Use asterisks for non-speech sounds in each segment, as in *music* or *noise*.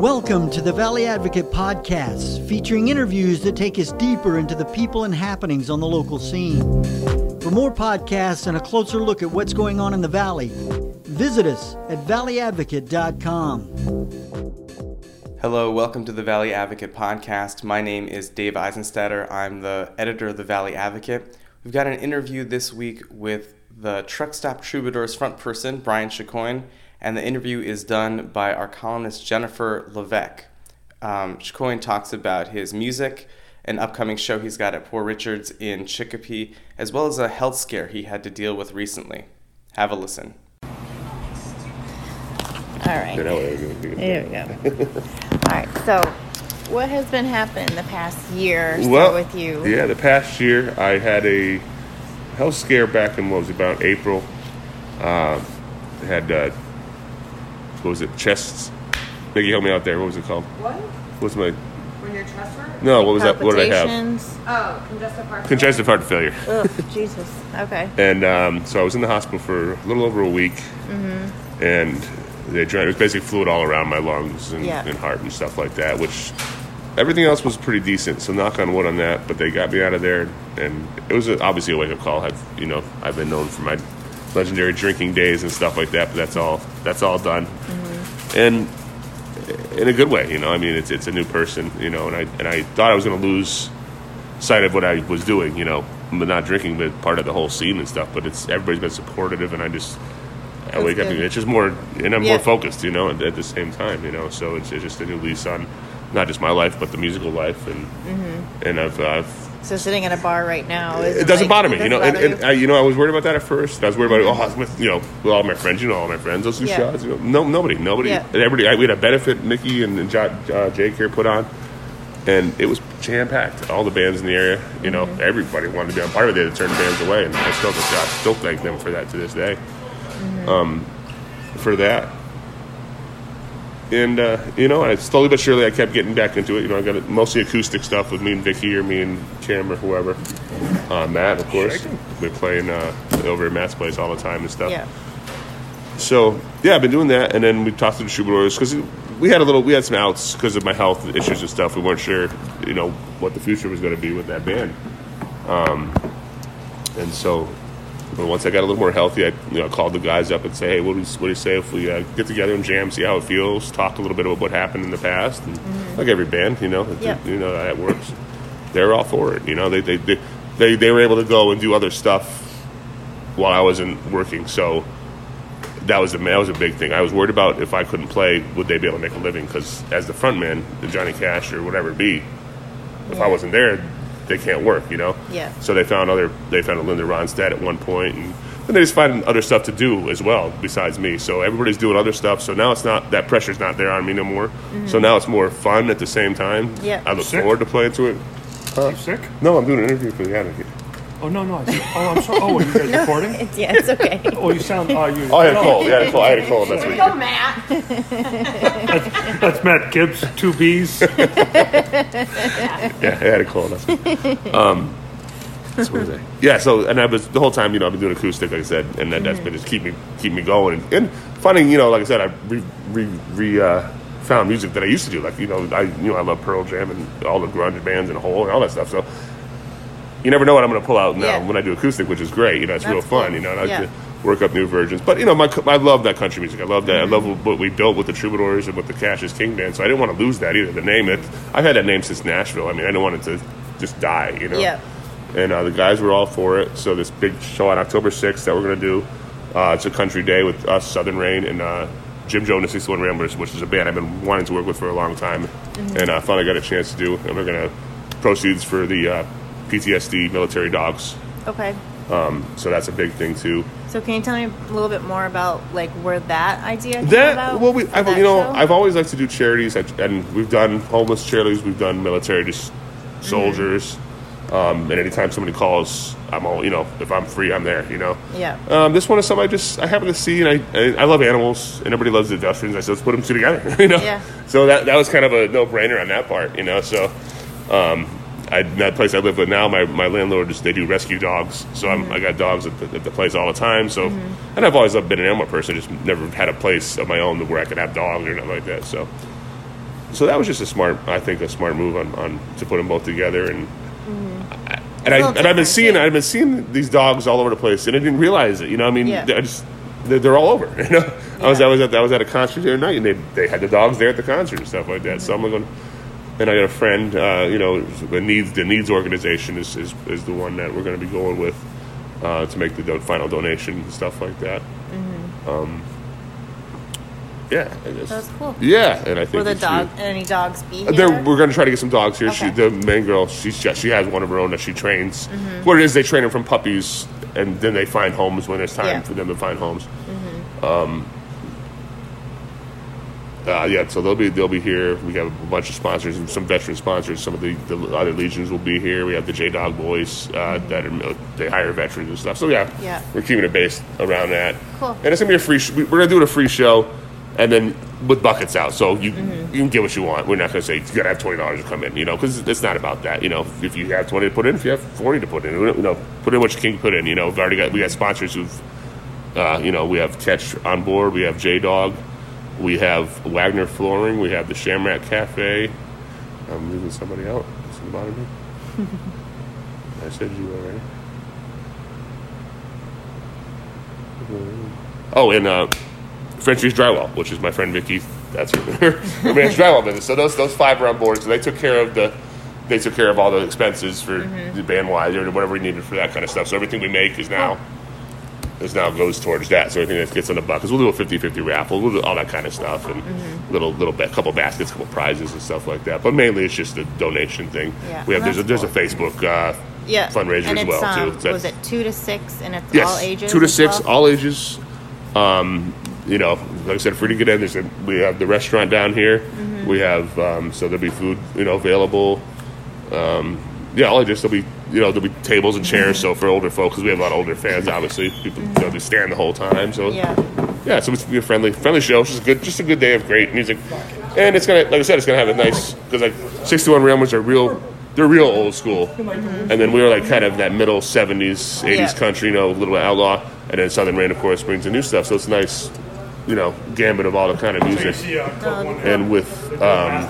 Welcome to the Valley Advocate Podcast, featuring interviews that take us deeper into the people and happenings on the local scene. For more podcasts and a closer look at what's going on in the Valley, visit us at valleyadvocate.com. Hello, welcome to the Valley Advocate podcast. My name is Dave Eisenstadter. I'm the editor of the Valley Advocate. We've got an interview this week with the Truck Stop Troubadours front person, Brian Chicoine, and the interview is done by our columnist Jennifer Levesque. Um, Chicoine talks about his music, an upcoming show he's got at Poor Richards in Chicopee, as well as a health scare he had to deal with recently. Have a listen. All right. There we go. All right. So, what has been happening the past year Well, with you? Yeah, the past year I had a health scare back in what was about April. Uh, had uh, what was it, chest? Nikki, help me out there. What was it called? What? What's my When your chest hurt? no? What was that? What did I have? Oh, congestive heart. Congestive heart failure. Ugh, Jesus. Okay. And um, so I was in the hospital for a little over a week, Mm-hmm. and they drained. It was basically fluid all around my lungs and, Yeah. and heart and stuff like that. Which everything else was pretty decent. So knock on wood on that. But they got me out of there, and it was a, obviously a wake up call. I've you know I've been known for my legendary drinking days and stuff like that. But that's all that's all done, and in a good way. You know, I mean it's it's a new person. You know, and I and I thought I was going to lose sight of what I was doing, you know, but not drinking, but part of the whole scene and stuff. But it's everybody's been supportive, and I just I That's wake up and it's just more, and I'm Yeah. more focused, you know, at, at the same time, you know. So it's, it's just a new lease on not just my life, but the musical life, and Mm-hmm. and I've. Uh, So, sitting at a bar right now. it doesn't like- bother me, you know. And, and I, you know, I was worried about that at first. I was worried about, oh, with you know, with all my friends, you know, all my friends, those two Yeah. shots. You know, no, nobody, nobody, Yeah. everybody. I, we had a benefit, Mickey and, and uh, Jake here put on, and it was jam packed. All the bands in the area, you know, Mm-hmm. everybody wanted to be on part of it. They had to turn bands away, and I still, I still thank them for that to this day. Mm-hmm. Um, for that. And uh, you know, I slowly but surely I kept getting back into it. You know, I got mostly acoustic stuff with me and Vicky or me and Cam or whoever. Uh, Matt, of course. We're playing uh, over at Matt's place all the time and stuff. Yeah. So yeah, I've been doing that, and then we talked to the troubadours because we had a little, we had some outs because of my health issues and stuff. We weren't sure, you know, what the future was going to be with that band. Um, and so, but once I got a little more healthy, I you know called the guys up and say, hey, what do you, what do you say if we uh, get together and jam, see how it feels, talk a little bit about what happened in the past, and like every band, you know, you know that works. They're all for it, you know. They they, they they they were able to go and do other stuff while I wasn't working, so that was a that was a big thing. I was worried about if I couldn't play, would they be able to make a living? Because as the frontman, the Johnny Cash or whatever it be, if Yeah. I wasn't there, they can't work, you know. Yeah. So they found other. They found a Linda Ronstadt at one point, and then they just find other stuff to do as well besides me. So everybody's doing other stuff. So now it's not that pressure's not there on me no more. So now it's more fun at the same time. Mm-hmm. Yeah. I look Sick? forward to playing to it. You sick? No, I'm doing an interview for the Advocate. Oh no no. I said, oh I'm sorry. Oh, are you guys *laughs* recording? It's, yeah, it's okay. Oh, you sound. Oh, you. Oh, I had a cold. Yeah, I had a cold. I had a cold. That's Here what you go, Matt. That's Matt Gibbs. Two B's. *laughs* Yeah, I had a cold. That's what, um, that's what was I? Yeah. So, and I was the whole time, you know, I've been doing acoustic, like I said, and that, that's been just keep me keep me going and, and finding, you know, like I said, I re, re, re uh, found music that I used to do, like you know, I you know, I love Pearl Jam and all the grunge bands and a Hole and all that stuff. So. You never know what I'm going to pull out now Yeah. when I do acoustic, which is great. You know, it's real fun. cool. You know, and I Yeah. to work up new versions. But you know, my I love that country music. I love that. I love what we built with the Troubadours and with the Cash's King Band. So I didn't want to lose that either. The name it. I've had that name since Nashville. I mean, I didn't want it to just die. You know. Yeah. And uh, the guys were all for it. So this big show on October 6th that we're going to do. Uh, it's a country day with us, Southern Rain, and uh, Jim Jonas, 61 Ramblers, which is a band I've been wanting to work with for a long time, and I finally got a chance to do. And we're going to proceeds for the uh, PTSD military dogs. Okay. Um, so that's a big thing too. So, can you tell me a little bit more about like where that idea came That about? well, we I've, you know show? I've always liked to do charities, and we've done homeless charities, we've done military just soldiers, um, and anytime somebody calls, I'm all you know if I'm free, I'm there. You know. Yeah. Um, this one is something I just I happen to see, and I I, I love animals, and everybody loves the pedestrians. I said let's put them two together. *laughs* You know. Yeah. So that that was kind of a no brainer on that part. You know. So. Um, I, that place I live with now, my, my landlord is they do rescue dogs, so I'm, I got dogs at the, at the place all the time. So, mm-hmm. and I've always been an animal person, just never had a place of my own where I could have dogs or nothing like that. So, so that was just a smart, I think, a smart move on, on to put them both together and. I- And, I, It's a little and I've been seeing. I've been seeing these dogs all over the place, and I didn't realize it. You know, I mean, Yeah. I just they're, they're all over. *laughs* You know, I was I was at I was at a concert the other night, and they they had the dogs there at the concert and stuff like that. So mm-hmm. I'm going, and I got a friend, uh, you know, the NEADS the NEADS organization is, is is the one that we're going to be going with uh, to make the do- final donation and stuff like that. Um, yeah, Mm-hmm. That's cool. Yeah, and I think Will the that she- dog any dogs be here? we're going to try to get some dogs here. She, the main girl, she's just, she has one of her own that she trains. Mm-hmm. What it is, they train them from puppies, and then they find homes when it's time Yeah. Mm-hmm. for them to find homes. Um, uh, yeah, so they'll be they'll be here. We have a bunch of sponsors and some veteran sponsors. Some of the, the other legions will be here. We have the J Dog Boys uh, that are they hire veterans and stuff. So yeah. Yeah. we're keeping it based around that. Cool. And it's gonna be a free. Sh- we- we're gonna do it a free show, and then with buckets out. So you Mm-hmm. you can get what you want. We're not gonna say you gotta have twenty dollars to come in. You know, because it's not about that. You know, if you have twenty to put in, if you have forty to put in, you know, put in what you can put in. You know, we've already got we got sponsors who've, uh, you know, we have Catch on board. We have J Dog. We have Wagner Flooring. We have the Shamrock Cafe. I'm leaving somebody out. It bother me? *laughs* I said you already. Oh, and uh, Frenchie's Drywall, which is my friend Vicky. That's her, *laughs* her man's drywall business. So those those five are on board. So they took care of the they took care of all the expenses for the band wise or whatever we needed for that kind of stuff. So everything we make is now is now goes towards that. So everything that gets on the buckets, we'll do a 50-50 raffle, we'll do all that kind of stuff, and little little ba- couple baskets, couple prizes and stuff like that. But mainly it's just a donation thing. Yeah. We have Well, there's a there's a Facebook uh, yeah. fundraiser and as well um, too. So was it two to six and it's Yes, all ages? two to six, well? all ages. Um, you know, like I said, free to get in. There's a, we have the restaurant down here. Mm-hmm. We have um, so there'll be food, you know, available. Um, yeah, all ages. There'll be you know there'll be tables and chairs. So for older folks, because we have a lot of older fans, obviously, people you know, they stand the whole time. So Yeah. yeah, so it's gonna be a friendly, friendly show. Just a good, just a good day of great music, and it's gonna, like I said, it's gonna have a nice because like 61 Ramblers are real, they're real old school, and then we were like kind of that middle 70s, 80s Yeah. country, you know, a little outlaw, and then Southern Rain, of course, brings the new stuff. So it's a nice, you know, gambit of all the kind of music, and with um,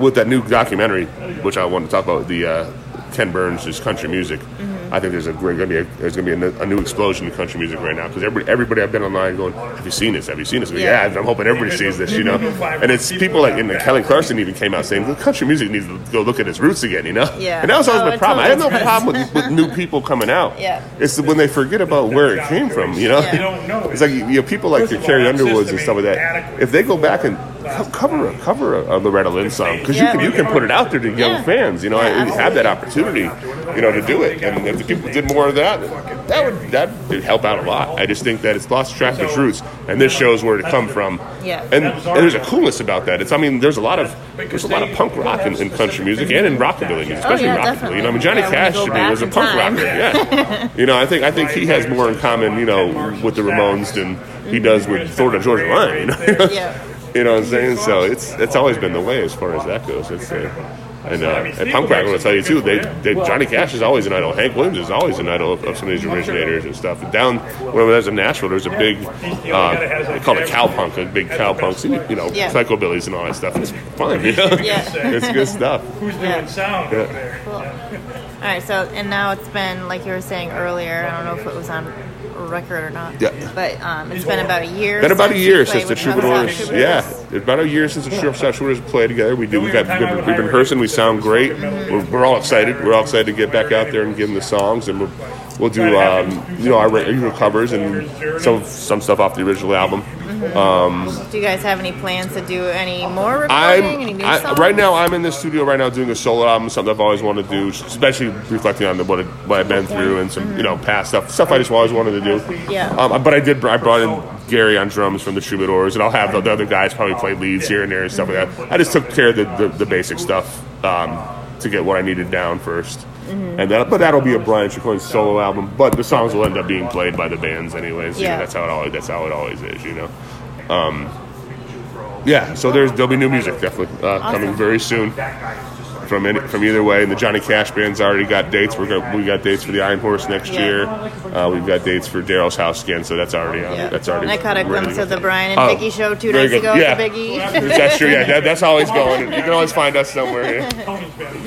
with that new documentary, which I want to talk about, the uh, Ken Burns' is country music. Mm-hmm. I think there's a going to be a, there's going to be a, a new explosion in country music right now because everybody, everybody I've been online going, have you seen this? Have you seen this? Yeah. Yeah, I'm hoping everybody sees this, you know. *laughs* And it's people like and Kelly Clarkson even came out saying, "Look, country music needs to go look at its roots again," you know. Yeah. And that was always Oh, my it problem. I totally have no problem with, with new people coming out. *laughs* Yeah. It's when they forget about where it came from, you know. Yeah. You don't know. It's like you know people like your Carrie Underwoods and stuff like that. If they go back and co- cover a cover a, a Loretta Lynn song because Yeah. you can you can put it out there to young Yeah. fans. You know, Yeah, have that opportunity, you know, to do it. And if the people did more of that, that would that would help out a lot. I just think that it's lost track of its roots, and this shows where it come from. Yeah. And, and there's a coolness about that. It's I mean, there's a lot of there's a lot of punk rock in, in country music and in rockabilly music, oh, especially Oh, rockabilly. You know, I mean. Johnny Yeah, when you Cash go to me was a punk time. rocker. Yeah. *laughs* you know, I think I think he has more in common, you know, with the Ramones than he does with Florida Georgia Line. You know? Yeah. You know what I'm saying? So it's it's always been the way as far as that goes. It's uh, and uh, and punk rock. I will tell you too. They, they Johnny Cash is always an idol. Hank Williams is always an idol of, of some of these originators and stuff. And down whenever there's a Nashville, there's a big uh, they call it cow punk, a big cow punk. You know, Yeah. psychobillies and all that stuff. It's fun. You know? Yeah. *laughs* it's good stuff. Who's doing sound over there? All right, so and now it's been like you were saying earlier. I don't know if it was on record or not. Yeah. But um, it's been about a year. Been about a year since the Troubadours. Troubadours. Yeah, it's about a year since the Troubadours Troubadours play together. We do. We've, got, we've, been, we've been rehearsing. We sound great. We're, we're all excited. We're all excited to get back out there and give them the songs, and we'll, we'll do um, you know our regular covers and some some stuff off the original album. Do you guys have any plans to do any more recording? any I, right now. I'm in the studio right now doing a solo album. Something I've always wanted to do, especially reflecting on the, what, it, what I've been through and some you know past stuff. Stuff I just always wanted to do. Yeah. Um, but I did. I brought in Gary on drums from the Troubadours, and I'll have the, the other guys probably play leads here and there and stuff like that. I just took care of the, the, the basic stuff um, to get what I needed down 1st Mm-hmm. And that, but that'll be a Brian Chicoine solo album. But the songs will end up being played by the bands anyways. You know, Yeah. that's how it always. That's how it always is. You know. Um, yeah, so there's there'll be new music definitely uh, coming very soon. From any, from either way. And the Johnny Cash band's already got dates. We're got, we got dates for the Iron Horse next Yeah. year. Uh, we've got dates for Daryl's house again, so that's already uh, Yeah. that's already. And I caught a glimpse of the Brian and Oh, Vicky show two days ago Yeah. Biggie. *laughs* That's true. Yeah, that, that's always going. You can always find us somewhere. Yeah.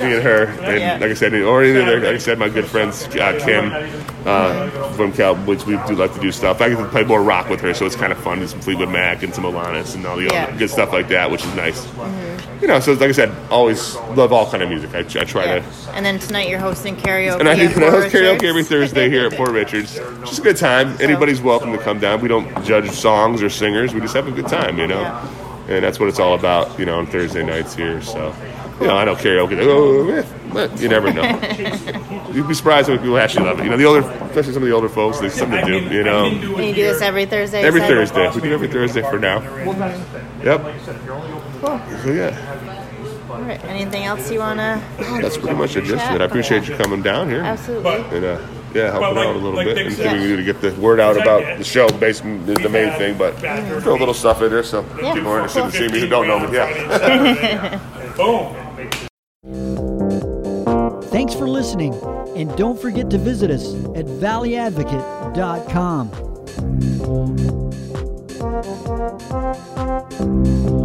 Me and her, and Yeah. like I said, or either like I said, my good friends uh, Kim uh, from Cal, which we do like to do stuff. I get to play more rock with her, so it's kind of fun. Do some Fleetwood Mac and some Alanis and all the other good stuff like that, which is nice. You know, so like I said, always love all kind of music. I, I try Yeah. to. And then tonight you're hosting karaoke. And I, at and I Fort host karaoke every Thursday here at Poor Richards. Just a good time. Anybody's welcome to come down. We don't judge songs or singers. We just have a good time, you know. Yeah. And that's what it's all about, you know, on Thursday nights here. So, you know, I know karaoke. Oh, eh, but you never know. *laughs* You'd be surprised when people actually love it. You know, the older, especially some of the older folks, there's something to do. You know, And you do this every Thursday. every? Thursday. We do every Thursday for now. Yep. Cool. So yeah, All right. Anything else you wanna? that's pretty much it. Just it. I appreciate you coming down here. Absolutely. and uh, yeah, helping like- out a little like bit. Dick Anything said. we can do to get the word out about the show, basically, is the main thing. But throw a little stuff in there so Yeah, people are interested cool. in seeing me who don't know me. Yeah. *laughs* Boom. Thanks for listening, and don't forget to visit us at valleyadvocate.com.